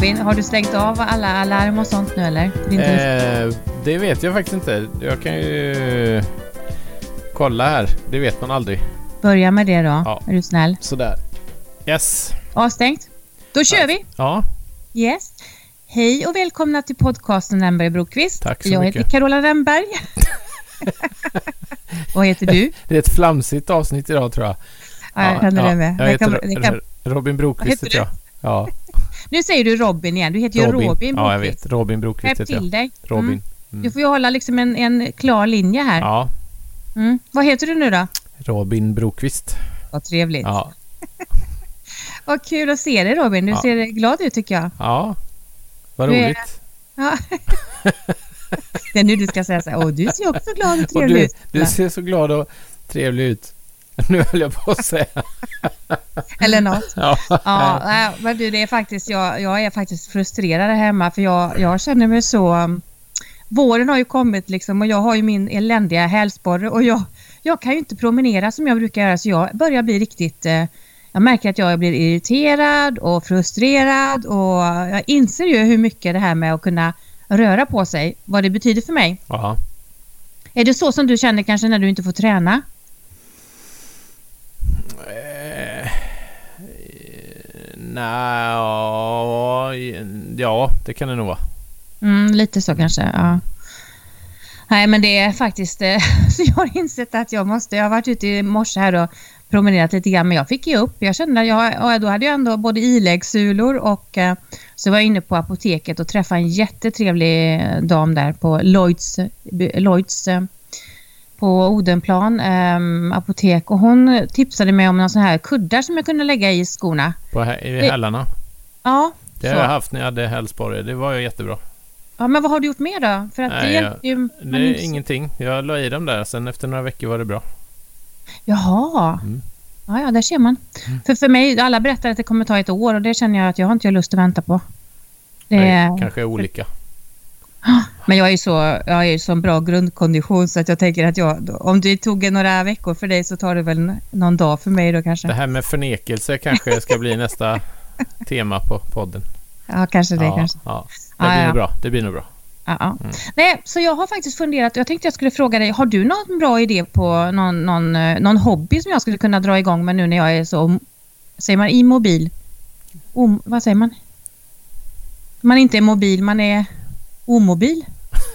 Robin, har du slängt av alla alarm och sånt nu eller? Eh, det vet jag faktiskt inte. Jag kan ju kolla här. Det vet man aldrig. Börja med det då. Ja. Är du snäll? Sådär. Yes. Avstängt? Då kör vi! Ja, Yes. Hej och välkomna till podcasten Remberg Brokvist. Tack så Jag mycket. heter Carola Remberg. Vad heter du? det är ett flamsigt avsnitt idag tror jag. Ja, jag känner det med. Jag Det heter kan- det kan- Ro- Robin Brokvist heter jag. Ja, Nu säger du Robin igen. Du heter ju Robin, Robin. Ja, jag Brokvist. vet. Robin Brokvist heter jag. till dig. Robin. Mm. Mm. Du får ju hålla liksom en, en klar linje här. Ja, Mm. Vad heter du nu då? Robin Brokvist. Vad trevligt. Ja, Vad kul att se dig Robin. Du Ja. ser glad ut tycker jag. ja. Vad Du är- roligt. Ja. det är nu du ska säga så här. Åh, du ser också glad och Och trevlig du, ut. du ser så glad och trevlig ut. Nu höll jag på att säga. Eller något. Ja, Ja, nej, men du, det är faktiskt, jag, jag är faktiskt frustrerad hemma för jag, jag känner mig så... um, Våren har ju kommit liksom och jag har ju min eländiga hälsporre och jag, jag kan ju inte promenera som jag brukar göra så jag börjar bli riktigt... Eh, jag märker att jag blir irriterad och frustrerad och jag inser ju hur mycket det här med att kunna röra på sig, vad det betyder för mig. ja. Är det så som du känner kanske när du inte får träna? Nej, ja, ja, det kan det nog vara. Mm, lite så kanske, ja. Nej, men det är faktiskt... Eh, jag har insett att jag måste... Jag har varit ute i morse här och promenerat lite grann, men jag fick ge upp. Jag kände att jag... och Då hade jag ändå både iläggssulor och eh, så var jag inne på apoteket och träffade en jättetrevlig eh, dam där på Lloyds, Lloyds på Odenplan eh, apotek och hon tipsade mig om några sådana här kuddar som jag kunde lägga i skorna. På, I Det- hälarna. Ja, Det har jag haft när jag hade hälsporre. Det var ju jättebra. ja, men vad har du gjort mer då? För att det Nej, hjälpte ju... Det är inte- ingenting. Jag la i dem där. Sen efter några veckor var det bra. Jaha. Mm. Ja, ja, där ser man. För, för mig, alla berättar att det kommer ta ett år och det känner jag att jag har inte lust att vänta på. Det Det är, kanske är olika. Men jag är ju så, jag är ju så bra grundkondition så att jag tänker att jag, om det tog några veckor för dig så tar det väl någon dag för mig då kanske. Det här med förnekelse kanske ska bli nästa tema på podden. Ja, kanske det ja, kanske. Ja. Det Ja, blir ja. nog bra. Det blir nog bra. Ja, ja. Mm. Nej, så jag har faktiskt funderat, jag tänkte jag skulle fråga dig, har du någon bra idé på någon, någon, eh, någon hobby som jag skulle kunna dra igång med nu när jag är så, säger man immobil? Om, vad säger man? Man inte är mobil, man är omobil?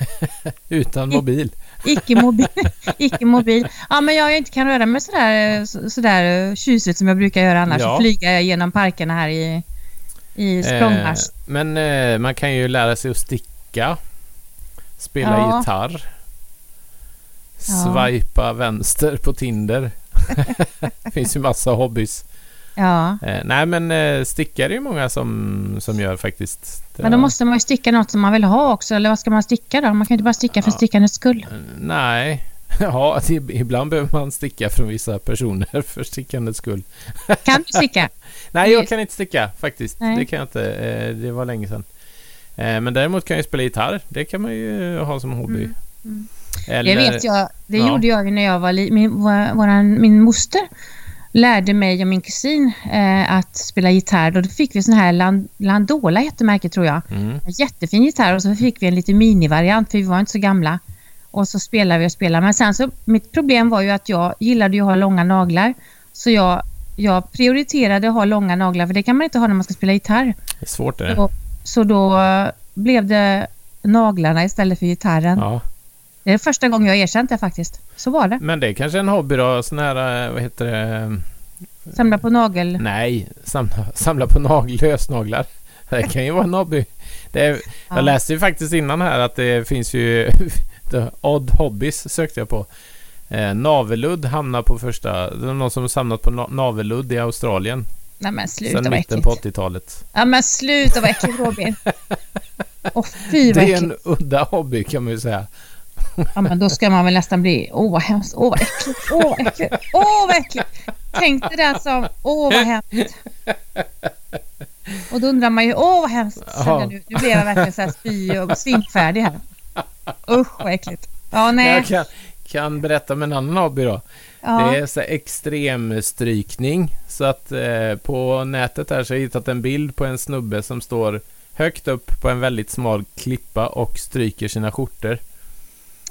Utan mobil. Icke-mobil. Icke-mobil. Ja, men jag inte kan röra mig sådär, så- sådär eh, tjusigt som jag brukar göra annars. Ja. Flyga genom parkerna här i, i språngmarsch. Eh, men eh, man kan ju lära sig att sticka. Spela Ja. gitarr. Ja. Swipa vänster på Tinder. det finns ju massa hobbys. Ja. Eh, nej men eh, sticka är ju många som, som gör faktiskt. Men då måste man ju sticka något som man vill ha också. Eller vad ska man sticka då? Man kan ju inte bara sticka för Ja. stickandets skull. Eh, Nej. Ja, ibland behöver man sticka från vissa personer för stickandets skull. Kan du sticka? Nej, jag kan inte sticka faktiskt. Nej. Det kan jag inte. Eh, Det var länge sedan. Eh, Men däremot kan jag spela gitarr. Det kan man ju ha som hobby. Mm, mm. Eller, Det vet jag. Det Ja. gjorde jag ju när jag var li- min, vår- min moster lärde mig och min kusin eh, att spela gitarr. Då fick vi sån här Land, Landola hette märket tror jag. Mm. Jättefin gitarr och så fick vi en lite minivariant för vi var inte så gamla. Och så spelade vi och spelade. Men sen så, mitt problem var ju att jag gillade ju att ha långa naglar. Så jag, jag prioriterade att ha långa naglar för det kan man inte ha när man ska spela gitarr. Det är svårt det. Så, så då blev det naglarna istället för gitarren. Ja. Det är första gången jag har erkänt det faktiskt. Så var det. Men det är kanske en hobby då? Sån här, eh, vad heter det? Samla på nagel... Nej, samla, samla på nagel, lösnaglar. Det kan ju vara en hobby. Är, Ja. Jag läste ju faktiskt innan här att det finns ju Odd Hobbies sökte jag på. Eh, navelludd hamnar på första. Det är någon som har samlat på na- navelludd i Australien. Nej men sluta vad mitten äckligt. på 80-talet. Ja men sluta vad äckligt Robin. Åh fy vad Det är äckligt. en udda hobby kan man ju säga. Ja men då ska man väl nästan bli... Åh vad hemskt. Åh vad äckligt. Åh vad äckligt. Åh vad äckligt. Tänk dig den som... Åh vad hemskt. Och då undrar man ju... Åh vad hemskt. Jag nu, nu blev jag verkligen så här spy och svinkfärdig här. Usch vad äckligt. Ja nej. Jag kan, kan berätta om en annan hobby då. Ja. Det är så extrem strykning. Så att eh, på nätet här så har jag hittat en bild på en snubbe som står högt upp på en väldigt smal klippa och stryker sina skjortor.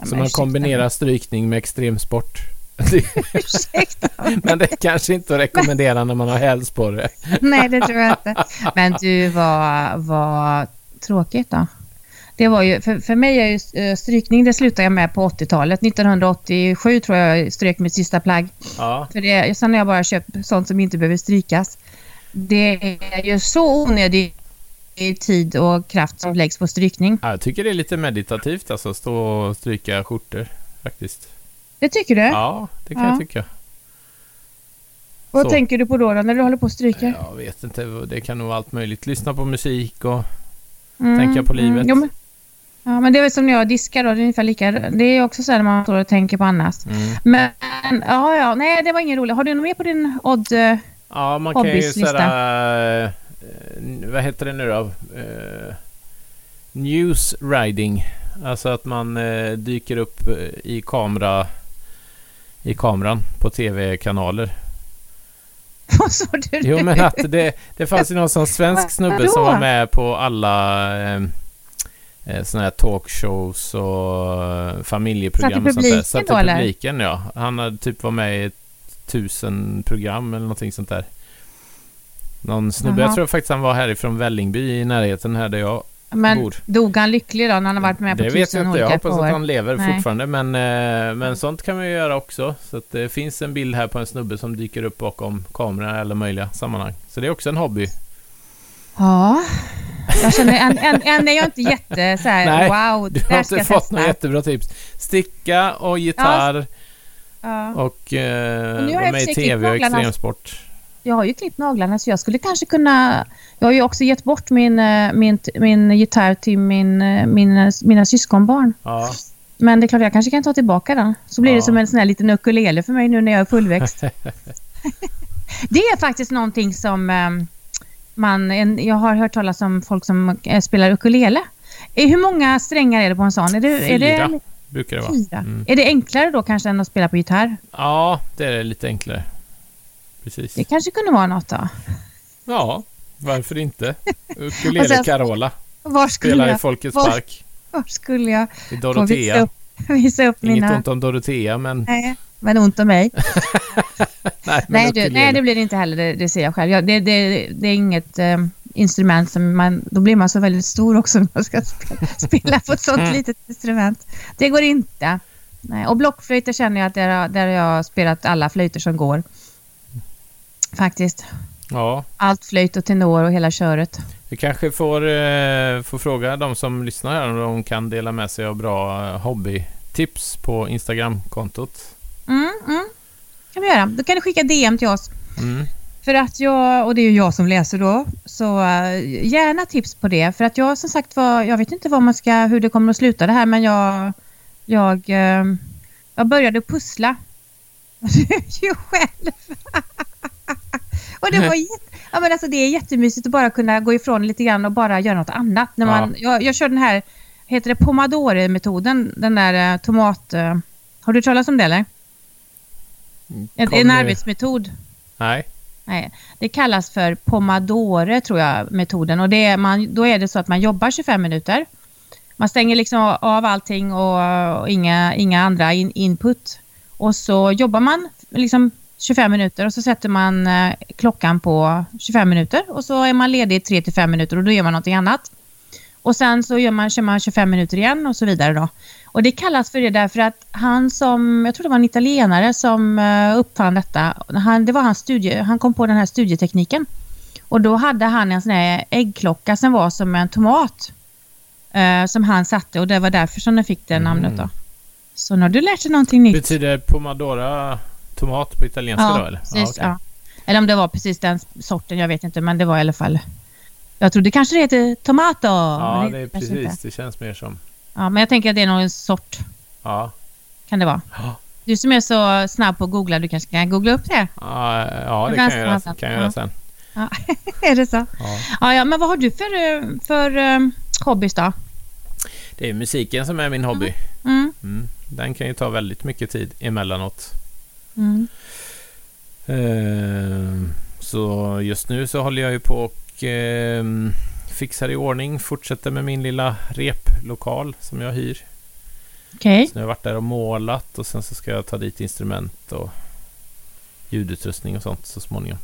Så man kombinerar strykning med extremsport. Ursäkta. Men det är kanske inte att rekommendera när man har hälsporre. Nej, det tror jag inte. Men du, vad, vad tråkigt då. Det var ju, för, för mig är ju eh, strykning, det slutade jag med på 80-talet. 1987 tror jag strök mitt sista plagg. Ja, För det, sen har jag bara köpt sånt som inte behöver strykas. Det är ju så onödig tid och kraft som läggs på strykning. jag tycker det är lite meditativt alltså, stå och stryka skjortor faktiskt. Det tycker du? Ja, det kan Ja. jag tycka. Vad så. tänker du på då, då när du håller på och stryker? Jag vet inte, det kan nog vara allt möjligt. Lyssna på musik och... Mm, tänka på livet. jo, men, ja, men det är väl som när jag diskar då, det är ungefär lika. Det är också så här när man står och tänker på annat. Mm. Men, ja, ja, nej det var ingen rolig. Har du något mer på din Odd? eh, Ja, man kan ju sådär... Eh, vad heter det nu då? Eh, news riding. Alltså att man eh, dyker upp eh, i kamera... I kameran på tv-kanaler. Vad sa du? Jo men att det, det fanns ju någon sån svensk snubbe som var med på alla eh, eh, såna här talkshows och eh, familjeprogram och sånt där. publiken Satt då, i eller? publiken ja. Han hade typ var med i tusen program eller någonting sånt där. Någon snubbe, Jaha. jag tror faktiskt han var härifrån Vällingby i närheten här där jag Men bor. dog han lycklig då när han har varit med på Det vet jag tusen inte, jag olika hoppas att han lever Nej. fortfarande men, eh, men sånt kan man ju göra också. Så att det finns en bild här på en snubbe som dyker upp bakom kameran i alla möjliga sammanhang. Så det är också en hobby. Ja. Jag känner, än, än, än är jag inte jätte så här, Nej, wow, Du det har inte fått några jättebra tips. Sticka och gitarr Ja. och eh, Och nu har vara med i tv och extremsport. Jag har ju klippt naglarna så jag skulle kanske kunna... Jag har ju också gett bort min, eh, min, min gitarr till min, eh, min, mina syskonbarn. Ja, Men det är klart jag kanske kan ta tillbaka den. Så blir det Ja. som en sån här liten ukulele för mig nu när jag är fullväxt. det är faktiskt någonting som eh, man... En, jag har hört talas om folk som eh, spelar ukulele. Eh, Hur många strängar är det på en sån? Är det, är Fyra. det, brukar det vara. Mm. Är det enklare då kanske än att spela på gitarr? Ja, det är lite enklare. Precis. Det kanske kunde vara något då. Ja, varför inte? Och Ukulele sen- Carola Var skulle spelar i jag, Folkets var- park var skulle jag i få visa Dorotea. upp, visa upp Inget mina... ont om Dorotea, men Nej, men ont om mig. nej, Nej, du, nej, det blir det inte heller. Det, det ser jag själv. Jag, det, det, det är inget eh, instrument som man... Då blir man så väldigt stor också när man ska spela, spela på ett sånt litet instrument. Det går inte. Nej, och blockflöjter känner jag att där, där har jag spelat alla flöjter som går. Faktiskt. Ja, Allt flöjt och tenor och hela köret. vi kanske får, eh, får fråga de som lyssnar här om de kan dela med sig av bra eh, hobbytips på Instagram-kontot. Mm, mm. kan vi göra. Då kan du skicka DM till oss. Mm. För att jag, och det är ju jag som läser då, så eh, gärna tips på det. För att jag som sagt var, jag vet inte vad man ska, hur det kommer att sluta det här, men jag, jag, eh, jag började pussla. Du är ju själv. och det var ja men alltså det är jättemysigt att bara kunna gå ifrån lite grann och bara göra något annat. När man, jag, jag kör den här, heter det pomodore-metoden, den där eh, tomat... eh, har du hört talas om det eller? En, en Kommer- arbetsmetod. Nej. Nej, det kallas för Pomodore tror jag metoden och det är man, då är det så att man jobbar 25 minuter. Man stänger liksom av allting och, och inga, inga andra in, input. Och så jobbar man liksom 25 minuter och så sätter man eh, klockan på 25 minuter och så är man ledig 3 till 5 minuter och då gör man någonting annat. Och sen så gör man, kör man 25 minuter igen och så vidare då. Och det kallas för det därför att han som, jag tror det var en italienare som eh, uppfann detta, han, det var hans studie, han kom på den här studietekniken. Och då hade han en sån här äggklocka som var som en tomat. eh, som han satte och det var därför som den fick det Mm. namnet då. Så nu har du lärt dig någonting nytt. Betyder pomodora tomat på italienska då eller? Precis, okej. ja. Eller om det var precis den sorten, jag vet inte, men det var i alla fall. Jag trodde kanske det heter tomato. Ja, men det är precis. inte. Det känns mer som... Ja, men jag tänker att det är någon sort, Ja. kan det vara. Ja. Du som är så snabb på att googla, du kanske kan googla upp det? Ja, ja det kan jag göra, kan jag ja. göra sen. Ja, är det så? Ja. Ja, ja, men vad har du för, för um, hobbys då? Det är musiken som är min hobby. Mm. Mm. Den kan ju ta väldigt mycket tid emellanåt. Mm. Eh, så just nu så håller jag ju på och eh, fixar i ordning, fortsätter med min lilla replokal som jag hyr. Okej. Så nu har jag varit där och målat och sen så ska jag ta dit instrument och ljudutrustning och sånt så småningom.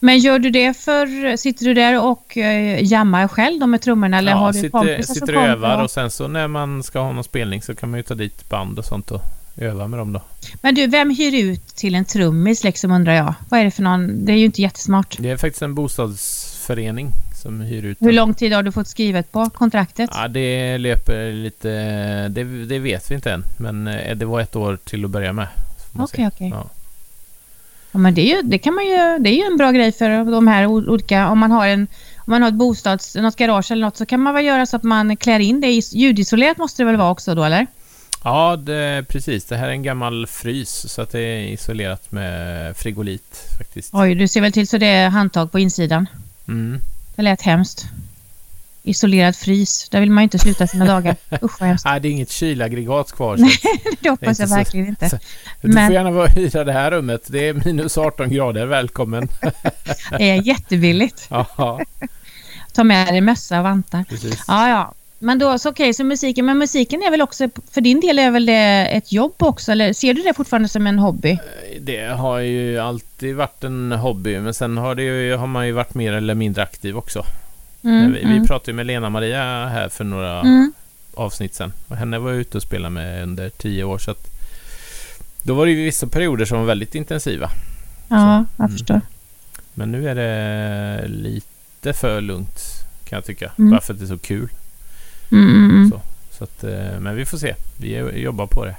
Men gör du det för... Sitter du där och uh, jammar själv då med trummorna eller ja, har du sitter, kompisar som sitter och kommer övar och sen så när man ska ha någon spelning så kan man ju ta dit band och sånt och öva med dem då. Men du, vem hyr ut till en trummis liksom undrar jag? Vad är det för någon? Det är ju inte jättesmart. Det är faktiskt en bostadsförening som hyr ut Hur dem. lång tid har du fått skrivet på kontraktet? Ja, det löper lite... Det, det vet vi inte än. Men eh, det var ett år till att börja med. man Okej, säga. okej. Ja. Ja, men det, är ju, det kan man ju... Det är ju en bra grej för de här olika... Om man har en... Om man har ett bostads... Något garage eller något så kan man väl göra så att man klär in det. Ljudisolerat måste det väl vara också då, eller? Ja, det, precis. Det här är en gammal frys så att det är isolerat med frigolit faktiskt. Oj, du ser väl till så det är handtag på insidan. Mm. Det lät hemskt. Isolerad frys. Där vill man ju inte sluta sina dagar. Usch vad hemskt. Nej, det är inget kylaggregat kvar. Så Det hoppas jag verkligen inte. så- du Men- får gärna vara hyra det här rummet. Det är minus 18 grader. Välkommen. Det är jättebilligt. Ta med dig mössa och vantar. precis. Ja, ja. Men då, så okej, så musiken. Men musiken är väl också, för din del är väl det ett jobb också? Eller ser du det fortfarande som en hobby? Det har ju alltid varit en hobby, men sen har, det ju, har man ju varit mer eller mindre aktiv också. Mm, vi, vi mm, pratade ju med Lena-Maria här för några mm. avsnitt sen. Och henne var jag ute och spelade med under tio år. Så att då var det ju vissa perioder som var väldigt intensiva. Ja, jag Mm. förstår. Men nu är det lite för lugnt kan jag tycka. Mm. Bara för att det är så kul. Mm. Så. Så att, eh, men vi får se. Vi jobbar på det.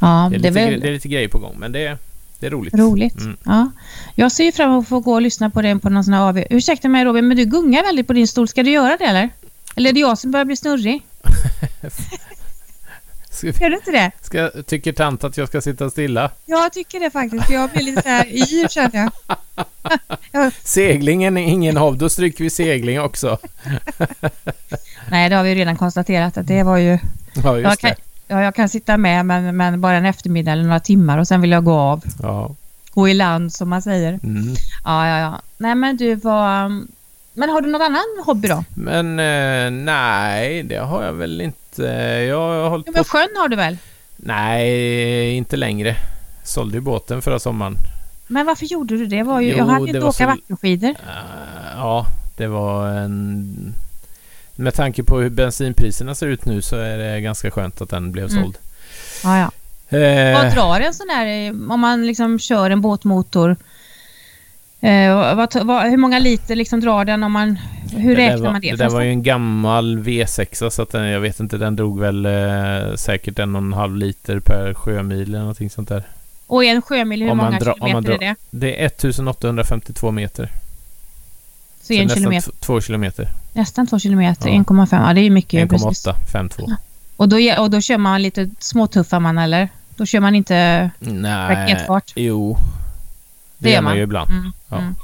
Ja, Det är, det lite, väl det är lite grejer på gång, men det, är- det är roligt. roligt. Mm. Ja. Jag ser fram emot att få gå och lyssna på det på någon sån här AV. Ursäkta mig Robin, men du gungar väldigt på din stol. Ska du göra det eller? Eller är det jag som börjar bli snurrig? Ska, vi- du inte det? ska, tycker tant att jag ska sitta stilla? Jag tycker det faktiskt. Jag blir lite så här yr känner jag. Seglingen är ingen hobby, då stryker vi segling också. Nej, det har vi redan konstaterat att det var ju... Ja, just Jag kan, det. ja, jag kan sitta med men, men bara en eftermiddag eller några timmar och sen vill jag gå av. Ja. Gå i land som man säger. Mm. Ja, ja, ja. Nej men du var... Men har du någon annan hobby då? Men eh, nej, det har jag väl inte. Jag har hållit på... men sjön har du väl? Nej, inte längre. Sålde ju båten förra sommaren. Men varför gjorde du det? Var ju, Jo, jag hade det inte åka så- vattenskidor. Eh, ja, det var en... Med tanke på hur bensinpriserna ser ut nu så är det ganska skönt att den blev Mm. såld. Ja, ja. Eh, Vad drar en sån här, eh, om man liksom kör en båtmotor? Eh, vad, vad, hur många liter liksom drar den om man... Hur räknar var, man det? Det där var ju en gammal V6 så att den, jag vet inte, den drog väl eh, säkert en och en halv liter per sjömil eller någonting sånt där. Och en sjömil, hur många man kilometer är det? Det är 1852 meter. Så en nästan kilometer. två kilometer. Nästan två kilometer, Ja. 1,5. Ja, det är mycket. precis. 1,8, 5,2. Och då, och då kör man lite småtuffar man eller? Då kör man inte Nej, raketfart? jo. Det, Det gör man man. ju ibland. Mm. Ja. Mm.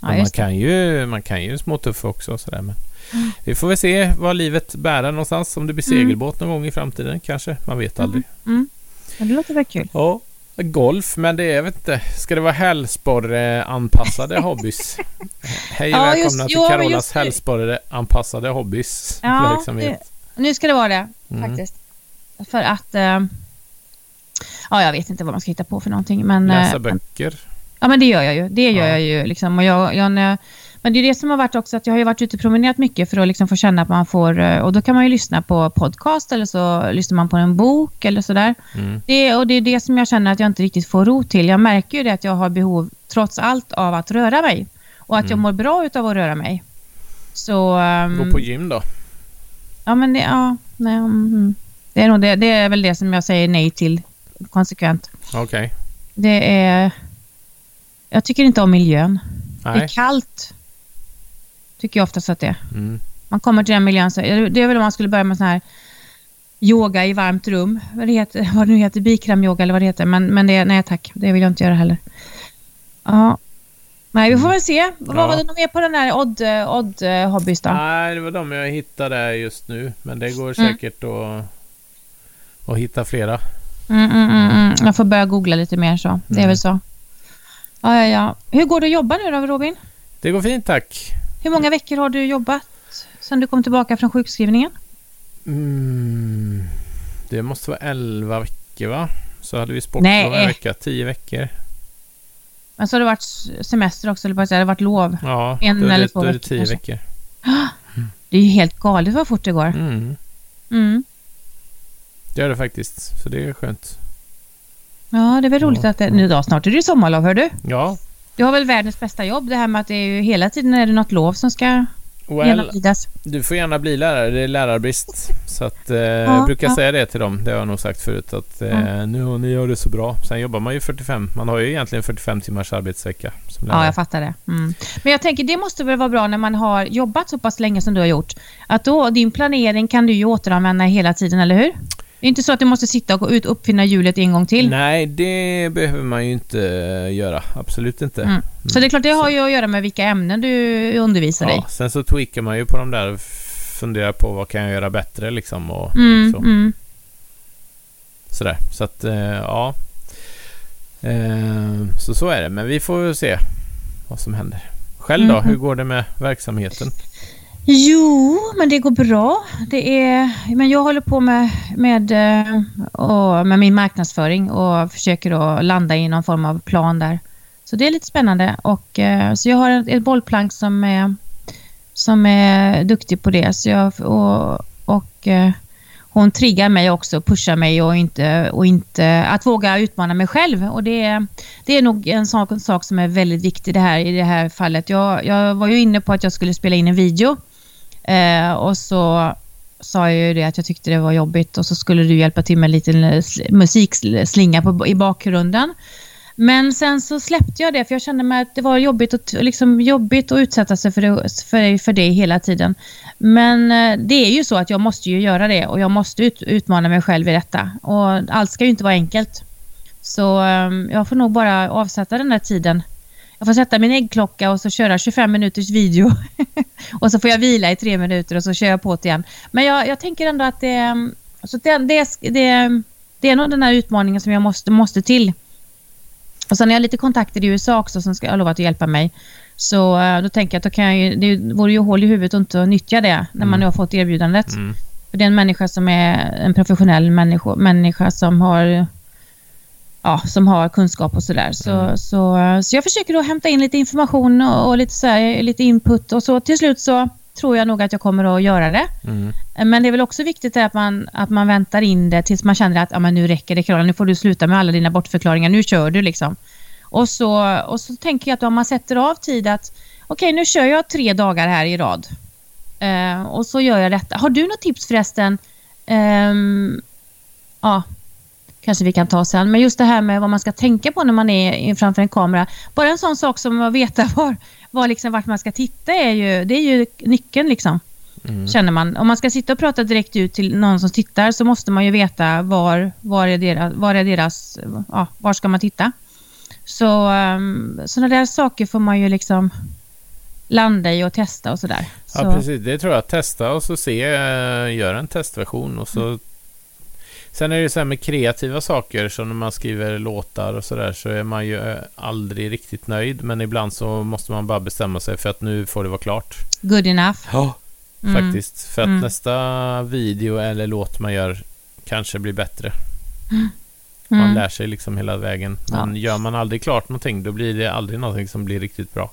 Ja, Men man det. kan, ju, man kan ju småtuffa också sådär. Men Mm. Vi får väl se vad livet bärar någonstans. Om det blir Mm. segelbåt någon gång i framtiden kanske. Man vet aldrig. Mm. Ja, det låter väl kul. Ja, golf, men det är, jag vet inte. Ska det vara hälsporre-anpassade hobbys? Hej och Ja, välkomna just- till jo, Carolas just det. hälsporre-anpassade hobbys Ja, verksamhet. Nu ska det vara det Mm. faktiskt. För att... Eh, ja, jag vet inte vad man ska hitta på för någonting. Men, Läsa böcker. Ja, men det gör jag ju. Det gör Ja. jag ju. Liksom. Och jag, jag, när- men det är det som har varit också att jag har ju varit ute och promenerat mycket för att liksom få känna att man får... eh, Och då kan man ju lyssna på podcast eller så lyssnar man på en bok eller sådär. Mm. Det, och det är det som jag känner att jag inte riktigt får ro till. Jag märker ju det att jag har behov, trots allt, av att röra mig. Och att jag Mm. mår bra utav att röra mig. Så... ehm, Gå på gym då. Ja, men det, ja, nej, mm, det, är nog det, det är väl det som jag säger nej till konsekvent. Okej. Det är... Jag tycker inte om miljön. Det är Nej. kallt. Tycker jag oftast att det är. Mm. Man kommer till den miljön så... Det är väl om man skulle börja med sån här yoga i varmt rum. Vad det, heter, vad det nu heter, bikramyoga eller vad det heter. Men, men det, nej tack, det vill jag inte göra heller. Ja. Nej, vi får väl se. Vad Ja. var det nog mer på den här Odd, Odd eh, Hobbys då? Nej, det var de jag hittade just nu. Men det går Mm. säkert att, att hitta flera. Mm, mm, mm, mm. Jag får börja googla lite mer så. Det är Mm. väl så. Ja, ja, ja. Hur går det att jobba nu då, Robin? Det går fint tack. Hur många veckor har du jobbat sedan du kom tillbaka från sjukskrivningen? Mm, det måste vara 11 veckor va? Så hade vi sportlov en vecka. 10 veckor. Men så har det varit semester också, eller bara säga, det har varit lov. Ja, En då är eller det, två då är det veckor 10 kanske. veckor. Det är ju helt galet vad fort det går. Mm, Mm. det gör det faktiskt. Så det är skönt. Ja, det är väl roligt Ja. att det, nu då, snart är det ju sommarlov, hör du? Ja, Du har väl världens bästa jobb, det här med att det är ju hela tiden är det något lov som ska well, genomlidas. du får gärna bli lärare. Det är lärarbrist. Så att, eh, jag brukar ja. säga det till dem. Det har jag nog sagt förut. Att eh, nu ni gör det så bra. Sen jobbar man ju 45. Man har ju egentligen 45 timmars arbetsvecka. Ja, jag fattar det. Mm. Men jag tänker, det måste väl vara bra när man har jobbat så pass länge som du har gjort. Att då, din planering kan du ju återanvända hela tiden, eller hur? Det är inte så att du måste sitta och gå ut och uppfinna hjulet en gång till. Nej, det behöver man ju inte eh, göra. Absolut inte. Mm. Så det är klart, det har ju att göra med vilka ämnen du undervisar i. Ja, sen så tweakar man ju på de där funderar på vad kan jag göra bättre liksom och Mm, så, mm. sådär. Så att, eh, ja. Eh, så så är det. Men vi får se vad som händer. Själv då? Mhm. Hur går det med verksamheten? Jo, men det går bra. Det är, men jag håller på med, med, eh, och med min marknadsföring och försöker då landa i någon form av plan där. Så det är lite spännande. Och, eh, så jag har ett, ett bollplank som är, som är duktig på det. Så jag, och, och eh, hon triggar mig också, pushar mig och inte, och inte att våga utmana mig själv. Och det, är- det är nog en sak, en sak som är väldigt viktig det här, i det här fallet. Jag, jag var ju inne på att jag skulle spela in en video eh, och så sa jag ju det att jag tyckte det var jobbigt och så skulle du hjälpa till med en liten musikslinga på, i bakgrunden. Men sen så släppte jag det för jag kände mig att det var jobbigt, att, liksom jobbigt att utsätta sig för det, för, för det hela tiden. Men eh, det är ju så att jag måste ju göra det och jag måste ut, utmana mig själv i detta. Och allt ska ju inte vara enkelt. Så ehm, jag får nog bara avsätta den där tiden. Jag får sätta min äggklocka och så köra 25 minuters video. och så får jag vila i tre minuter och så kör jag på det igen. Men jag, jag tänker ändå att det, så det, det, det, det är nog den här utmaningen som jag måste, måste till. Och sen har jag lite kontakter i USA också som ska, har lovat att hjälpa mig. Så eh, då tänker jag att då kan jag ju, det vore ju hål i huvudet att inte nyttja det när man Mm. nu har fått erbjudandet. Mm. För det är en människa som är en professionell människa, människa som har ja, som har kunskap och sådär. Så, Mm. så, eh, så jag försöker då hämta in lite information och, och lite, så här, lite input och så till slut så tror jag nog att jag kommer att göra det. Mm. Men det är väl också viktigt att man, att man väntar in det tills man känner att ja, men nu räcker det Carola, nu får du sluta med alla dina bortförklaringar, nu kör du liksom. Och så, och så tänker jag att om man sätter av tid att okej, nu kör jag tre dagar här i rad. Eh, och så gör jag detta. Har du något tips förresten? Ehm, ja, kanske vi kan ta sen. Men just det här med vad man ska tänka på när man är framför en kamera. Bara en sån sak som att veta var, var liksom, vart man ska titta är ju, det är ju nyckeln liksom Mm. känner man. Om man ska sitta och prata direkt ut till någon som tittar så måste man ju veta var, var, är, deras, var är deras... Ja, var ska man titta? Så um, sådana där saker får man ju liksom landa i och testa och sådär. Så, Ja, precis. Det tror jag. Testa och så se. eh, Gör en testversion och så... Sen är det så här med kreativa saker, som när man skriver låtar och sådär, så är man ju eh, aldrig riktigt nöjd. Men ibland så måste man bara bestämma sig för att nu får det vara klart. Good enough. Ja. Mm. Faktiskt. För att Mm. nästa video eller låt man gör kanske blir bättre. Man Mm. lär sig liksom hela vägen. Men gör man aldrig klart någonting, då blir det aldrig någonting som blir riktigt bra.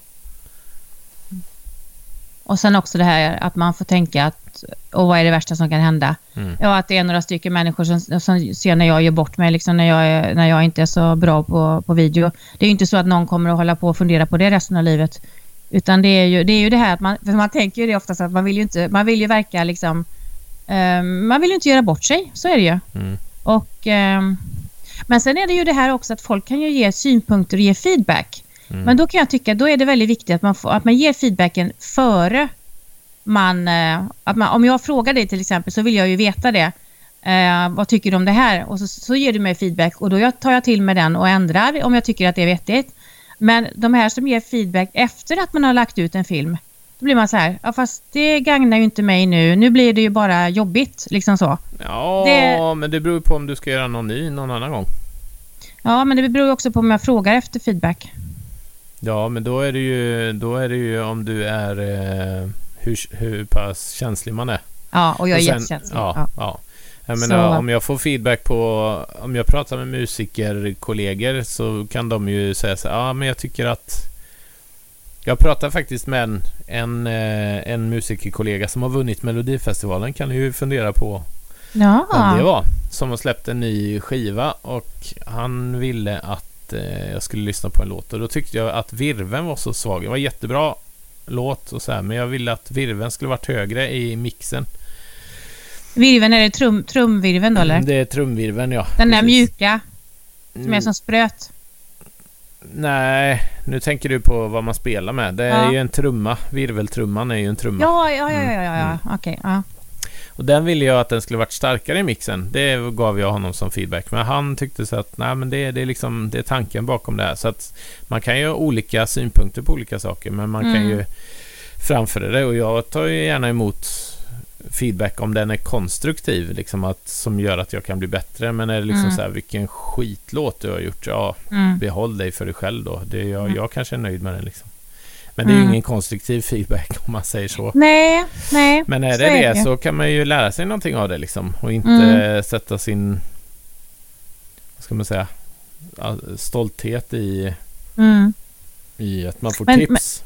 Och sen också det här att man får tänka att, och vad är det värsta som kan hända? Mm. Ja, att det är några stycken människor som, som ser när jag gör bort mig, liksom när, jag är, när jag inte är så bra på, på video. Det är ju inte så att någon kommer att hålla på och fundera på det resten av livet. Utan det är ju det, är ju det här att man, för man tänker ju det oftast att man vill ju inte, man vill ju verka liksom, ehm, man vill ju inte göra bort sig, så är det ju. Mm. Och, ehm, men sen är det ju det här också att folk kan ju ge synpunkter och ge feedback. Mm. Men då kan jag tycka, då är det väldigt viktigt att man, får, att man ger feedbacken före man, eh, att man... Om jag frågar dig till exempel så vill jag ju veta det. Eh, vad tycker du om det här? Och så, så ger du mig feedback och då tar jag till mig den och ändrar om jag tycker att det är vettigt. Men de här som ger feedback efter att man har lagt ut en film, Då blir man så här, ja fast det gagnar ju inte mig nu. Nu blir det ju bara jobbigt, liksom så. Ja, Det- men det beror på om du ska göra någon ny någon annan gång. Ja, men det beror också på om jag frågar efter feedback. Ja, men då är det ju, då är det ju om du är eh, hur, hur pass känslig man är. Ja, och jag är Och sen- jättekänslig. Ja, Ja. ja. Jag Så- menar, om jag får feedback på... Om jag pratar med musikerkollegor så kan de ju säga så här, ja men jag tycker att... Jag pratar faktiskt med en, en, eh, en musikerkollega som har vunnit Melodifestivalen. Kan du ju fundera på Ja. vem det var. Som har släppt en ny skiva och han ville att eh, jag skulle lyssna på en låt. Och då tyckte jag att virven var så svag. Det var jättebra låt och så här, men jag ville att virven skulle varit högre i mixen. Virven, är det trum, trumvirven då eller? Det är trumvirveln, ja. Den där Precis. mjuka som är Mm, som spröt. Nej, nu tänker du på vad man spelar med. Det är Ja. ju en trumma. Virveltrumman är ju en trumma. Ja, ja, ja, ja, ja. Mm. okej. ja. Och den ville jag att den skulle varit starkare i mixen. Det gav jag honom som feedback. Men han tyckte så att nej, men det, det, är liksom, det är tanken bakom det här. Så att man kan ju ha olika synpunkter på olika saker. Men man kan Mm. ju framföra det. Och jag tar ju gärna emot feedback om den är konstruktiv. Liksom att, som gör att jag kan bli bättre. Men är det liksom Mm. så här, vilken skitlåt du har gjort. Ja, Mm. behåll dig för dig själv då. Det, jag, Mm. jag kanske är nöjd med den liksom. Men det är ju Mm. ingen konstruktiv feedback om man säger så. Nej, nej. Men är så det är det så kan man ju lära sig någonting av det liksom. Och inte Mm. sätta sin, vad ska man säga, stolthet i, Mm. i att man får Men- tips.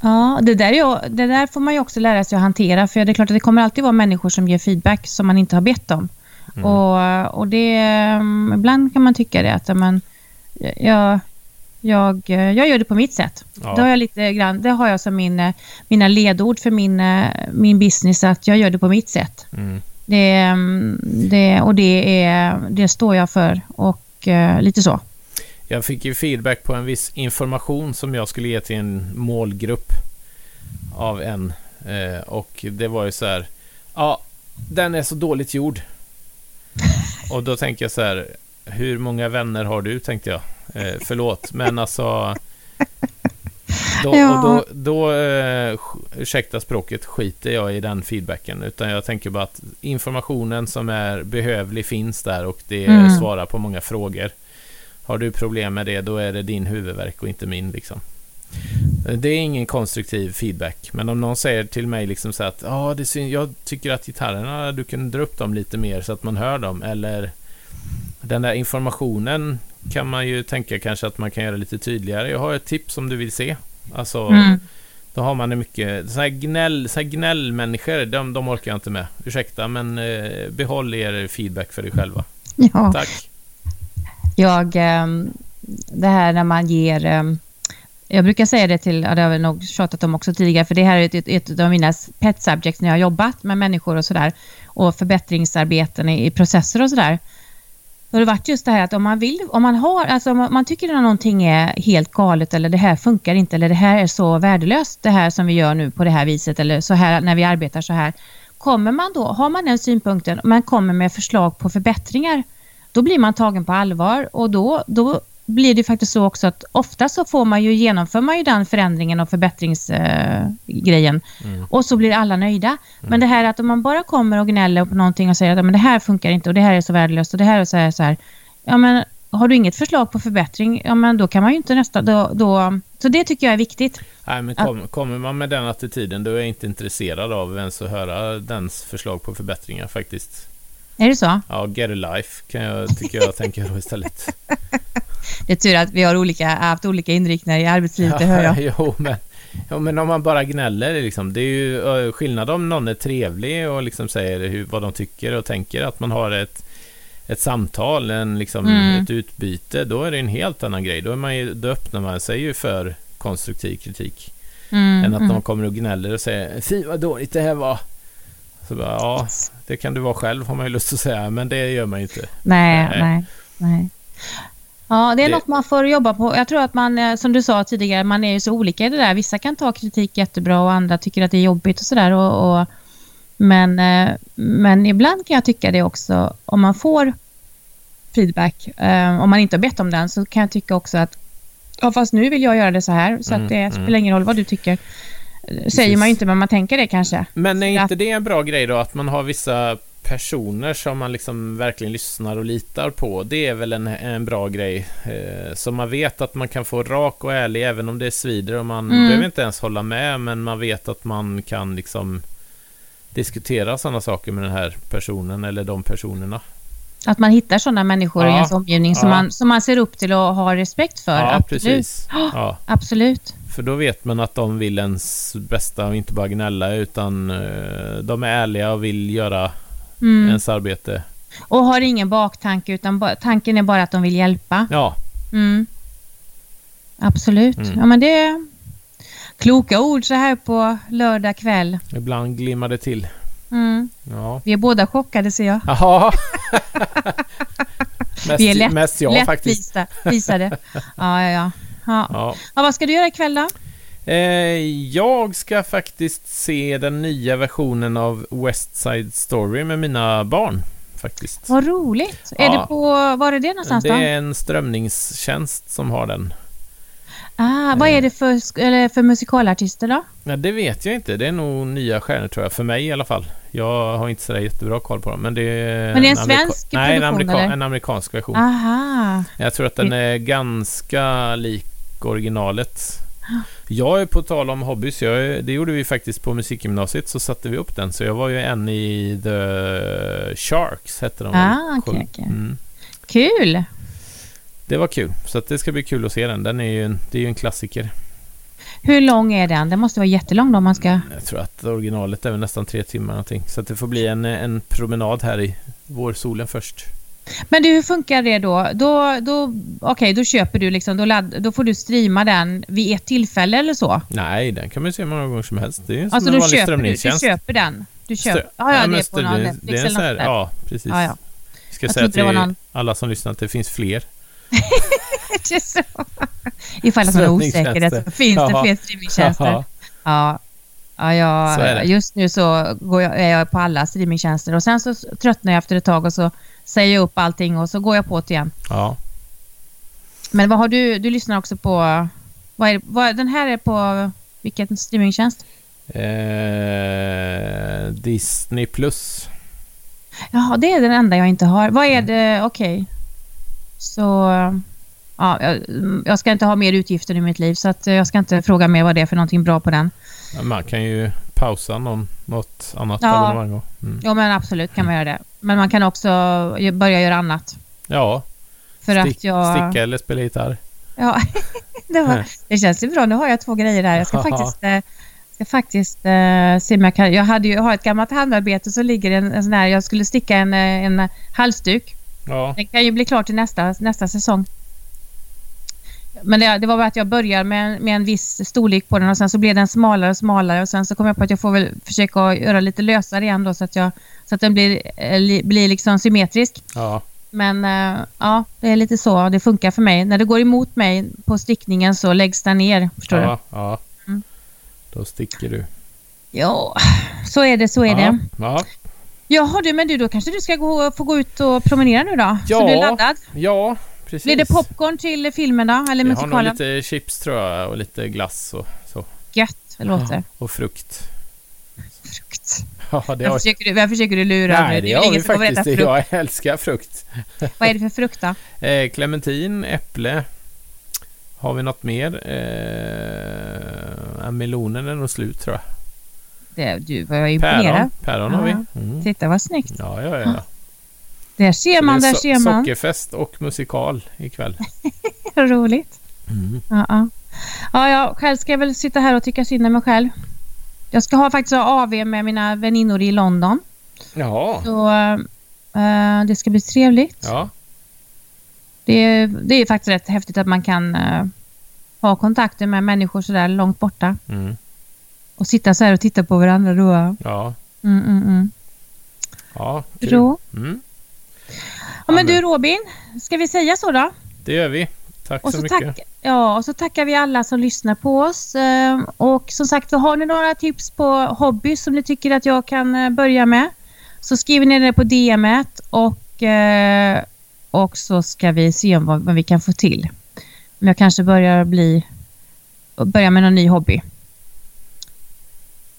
Ja, det där, är ju, det där får man ju också lära sig att hantera. För det är klart att det kommer alltid vara människor som ger feedback som man inte har bett om. Mm. Och, och det, ibland kan man tycka det att men, jag, jag, jag gör det på mitt sätt. Ja. Det har jag lite grann, det har jag som min, eh, mina ledord för min, eh, min business, att jag gör det på mitt sätt. Mm. Det, mm, det, och det, är, det står jag för och eh, lite så. Jag fick ju feedback på en viss information som jag skulle ge till en målgrupp av en. Eh, och det var ju så här, ja, den är så dåligt gjord. Och då tänker jag så här, hur många vänner har du, tänkte jag. Eh, förlåt, men alltså... Då, Ja. då, då eh, ursäkta språket, skiter jag i den feedbacken. Utan jag tänker bara att informationen som är behövlig finns där och det Mm. svarar på många frågor. Har du problem med det, då är det din huvudvärk och inte min. Liksom. Det är ingen konstruktiv feedback. Men om någon säger till mig liksom så att ah, det jag tycker att gitarrerna, du kan dra upp dem lite mer så att man hör dem. Eller den där informationen kan man ju tänka kanske att man kan göra lite tydligare. Jag har ett tips om du vill se. Alltså, Mm. då har man det mycket... Så här, gnäll, så här gnällmänniskor, de, de orkar jag inte med. Ursäkta, men eh, behåll er feedback för er själva. Ja. Tack. Jag, ehm, det här när man ger... ehm, Jag brukar säga det till, ja, det har vi nog tjatat om också tidigare, för det här är ett, ett, ett av mina pet subjects när jag har jobbat med människor och sådär. Och förbättringsarbeten i, i processer och sådär. Då har det varit just det här att om man vill, om man har, alltså om man, tycker att någonting är helt galet eller det här funkar inte eller det här är så värdelöst det här som vi gör nu på det här viset eller så här när vi arbetar så här. Kommer man då, har man den synpunkten, man kommer med förslag på förbättringar, då blir man tagen på allvar och då, då blir det faktiskt så också att ofta så får man ju, genomför man ju den förändringen och förbättringsgrejen Mm. och så blir alla nöjda. Men det här att om man bara kommer och gnäller på någonting och säger att "Ja, men det här funkar inte och det här är så värdelöst och det här är så här, så här. Ja men har du inget förslag på förbättring, ja men då kan man ju inte nästa, då, då så det tycker jag är viktigt. Nej, men kom, kommer man med den attityden då är jag inte intresserad av ens att höra dens förslag på förbättringar faktiskt. Är det så? Ja, get a life kan jag, tycker jag tänker då istället. Det är tur att vi har olika, haft olika inriktningar i arbetslivet, det hör jag. jo, men, jo, men om man bara gnäller liksom. Det är ju skillnad om någon är trevlig och liksom säger hur, vad de tycker och tänker. Att man har ett, ett samtal, en, liksom, Mm. ett utbyte. Då är det en helt annan grej. Då, är man ju, då öppnar man sig ju för konstruktiv kritik. Mm, än att mm. någon kommer och gnäller och säger Fy vad dåligt det här var. Så bara, ja, det kan du vara själv har man ju lust att säga, men det gör man ju inte. Nej, Nej. nej, nej. Ja, det är Det- något man får jobba på. Jag tror att man, eh, som du sa tidigare, man är ju så olika i det där. Vissa kan ta kritik jättebra och andra tycker att det är jobbigt och sådär. Och, och, men, eh, men ibland kan jag tycka det också, om man får feedback, eh, om man inte har bett om den, så kan jag tycka också att ja, fast nu vill jag göra det så här, så Mm, att det mm. spelar ingen roll vad du tycker. säger man ju inte, men man tänker det kanske. Men är inte det en bra grej då, att man har vissa personer som man liksom verkligen lyssnar och litar på? Det är väl en, en bra grej. Eh, så man vet att man kan få rak och ärlig även om det svider och man Mm. behöver inte ens hålla med, men man vet att man kan liksom diskutera sådana saker med den här personen eller de personerna. Att man hittar sådana människor i Ja, ens omgivning som, ja. man, som man ser upp till och har respekt för. Ja, Absolut. precis. Ja. Absolut. För då vet man att de vill ens bästa och inte bara gnälla utan eh, de är ärliga och vill göra Mm. ens arbete. Och har ingen baktanke utan tanken är bara att de vill hjälpa. Ja, Mm. Absolut. Mm. Ja, men det är kloka ord så här på lördag kväll. ibland glimmar det till. Mm. Ja. Vi är båda chockade ser jag. Jaha. mest, Vi är lätt- mest jag faktiskt. Lättvisa- visade. Ja, ja, ja. Ja. Ja. ja, vad ska du göra ikväll då? Eh, jag ska faktiskt se den nya versionen av West Side Story med mina barn. Faktiskt. Vad roligt. Är Ja. det på, var är det någonstans Det då? är en strömningstjänst som har den. Ah, vad är det för, eller för musikalartister då? Ja, det vet jag inte. Det är nog nya stjärnor tror jag. För mig i alla fall. Jag har inte sådär jättebra koll på dem. Men det är, Men det är en svensk Nej, en, produktion, amerika- eller? en amerikansk version. Aha. Jag tror att den är ganska lik originalet. Jag är på tal om hobbys, jag, det gjorde vi faktiskt på musikgymnasiet, så satte vi upp den. Så jag var ju en i The Sharks, hette de. Ah, Sjöng. okej. Mm. Kul. Det var kul, så det ska bli kul att se den. Den är ju en, det är ju en klassiker. Hur lång är den? Den måste vara jättelång då om man ska... Jag tror att originalet är nästan tre timmar någonting. Så att det får bli en, en promenad här i vårsolen först. Men du, hur funkar det då? Då, då okej, då köper du liksom, då, ladd, då får du streama den vid ett tillfälle eller så? Nej, den kan man se många gånger som helst. Det är ju som Alltså en du vanlig köper, du, du strömningstjänst. köper den? Du köper, Stö- ja, ja, det är på någon det- Netflix det är en här, något. Ja, precis. Ja, ja. Ska Jag säga till någon- alla som lyssnar att det finns fler. Ifall att man är osäker så finns det fler streamingtjänster. Ja. Ja. Jag, just nu så går jag, är jag på alla streamingtjänster och sen så tröttnar jag efter ett tag och så säger jag upp allting och så går jag på det igen. ja. Men vad har du, du lyssnar också på, vad är, vad, den här är på vilken streamingtjänst? Eh, Disney plus. Jaha, det är den enda jag inte har. Vad Mm. är det, okej. Så, ja, jag, jag ska inte ha mer utgifter i mitt liv så att jag ska inte fråga mer vad det är för någonting bra på den. Man kan ju pausa någon, något annat Ja. abonnemang. Mm. Ja, men absolut kan man göra det. Men man kan också börja göra annat. Ja, För stick, att jag... sticka eller spela gitarr. Ja, det, var, det känns ju bra. Nu har jag två grejer där. Jag ska faktiskt, eh, ska faktiskt eh, se om jag kan... Jag hade ju, jag har ett gammalt handarbete så ligger en, en sån här... Jag skulle sticka en, eh, en halsduk. Ja, Den kan ju bli klar till nästa, nästa säsong. Men det, det var bara att jag börjar med, med en viss storlek på den och sen så blev den smalare och smalare och sen så kom jag på att jag får väl försöka göra lite lösare igen då så att, jag, så att den blir, eh, li, blir liksom symmetrisk. ja, Men eh, ja, det är lite så det funkar för mig. När det går emot mig på stickningen så läggs den ner. Förstår ja, ja. Mm. Då sticker du. du? Ja, så är det, så är ja, det. Ja, Jaha du, men du då kanske du ska gå, få gå ut och promenera nu då? Så Ja, du är laddad? ja, precis. Blir det popcorn till filmen då? Eller Jag har nog musikalen? lite chips tror jag och lite glass och så. Gött, det låter. Och frukt. Ja, det har... försöker, du, vem försöker du lura Nej, det är har vi faktiskt. Jag älskar frukt. Vad är det för frukt då? Eh, clementin, äpple. Har vi något mer? Eh, melonen är nog slut tror jag. Det, du, vad jag imponerad. Päron, päron har vi. Ja. Mm. Titta vad snyggt. Ja, ja, ja. Där ser man, Det är där so- ser man. Sockerfest och musikal ikväll. Roligt. Mm. Ja, ja. ja, ja, själv ska jag väl sitta här och tycka synd om mig själv. Jag ska ha faktiskt ha AV med mina väninnor i London. Ja, Så eh, det ska bli trevligt. ja, Det, är- det är faktiskt rätt häftigt att man kan eh, ha kontakter med människor sådär långt borta. mm. Och sitta så här och titta på varandra då. ja, Mm, mm, mm. ja. kul. Bra. Mm. Ja, men du Robin, ska vi säga så då? Det gör vi. Tack Och så så, mycket. tack, ja, och så tackar vi alla som lyssnar på oss. Eh, Och som sagt, har ni några tips på hobby som ni tycker att jag kan eh, börja med så skriver ni det på DMet och, eh, och så ska vi se om vad, vad vi kan få till. Om jag kanske börjar bli börja med någon ny hobby.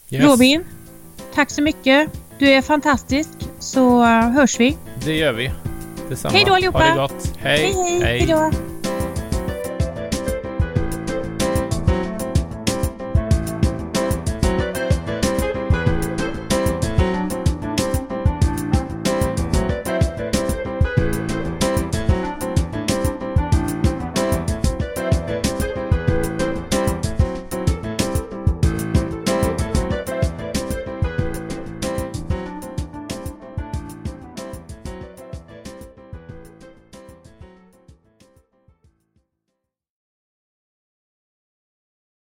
Yes, Robin, tack så mycket. Du är fantastisk. Så eh, hörs vi. Det gör vi. Detsamma. Hej då allihopa. Ha det gott. Hej. hej. hej. Hej då.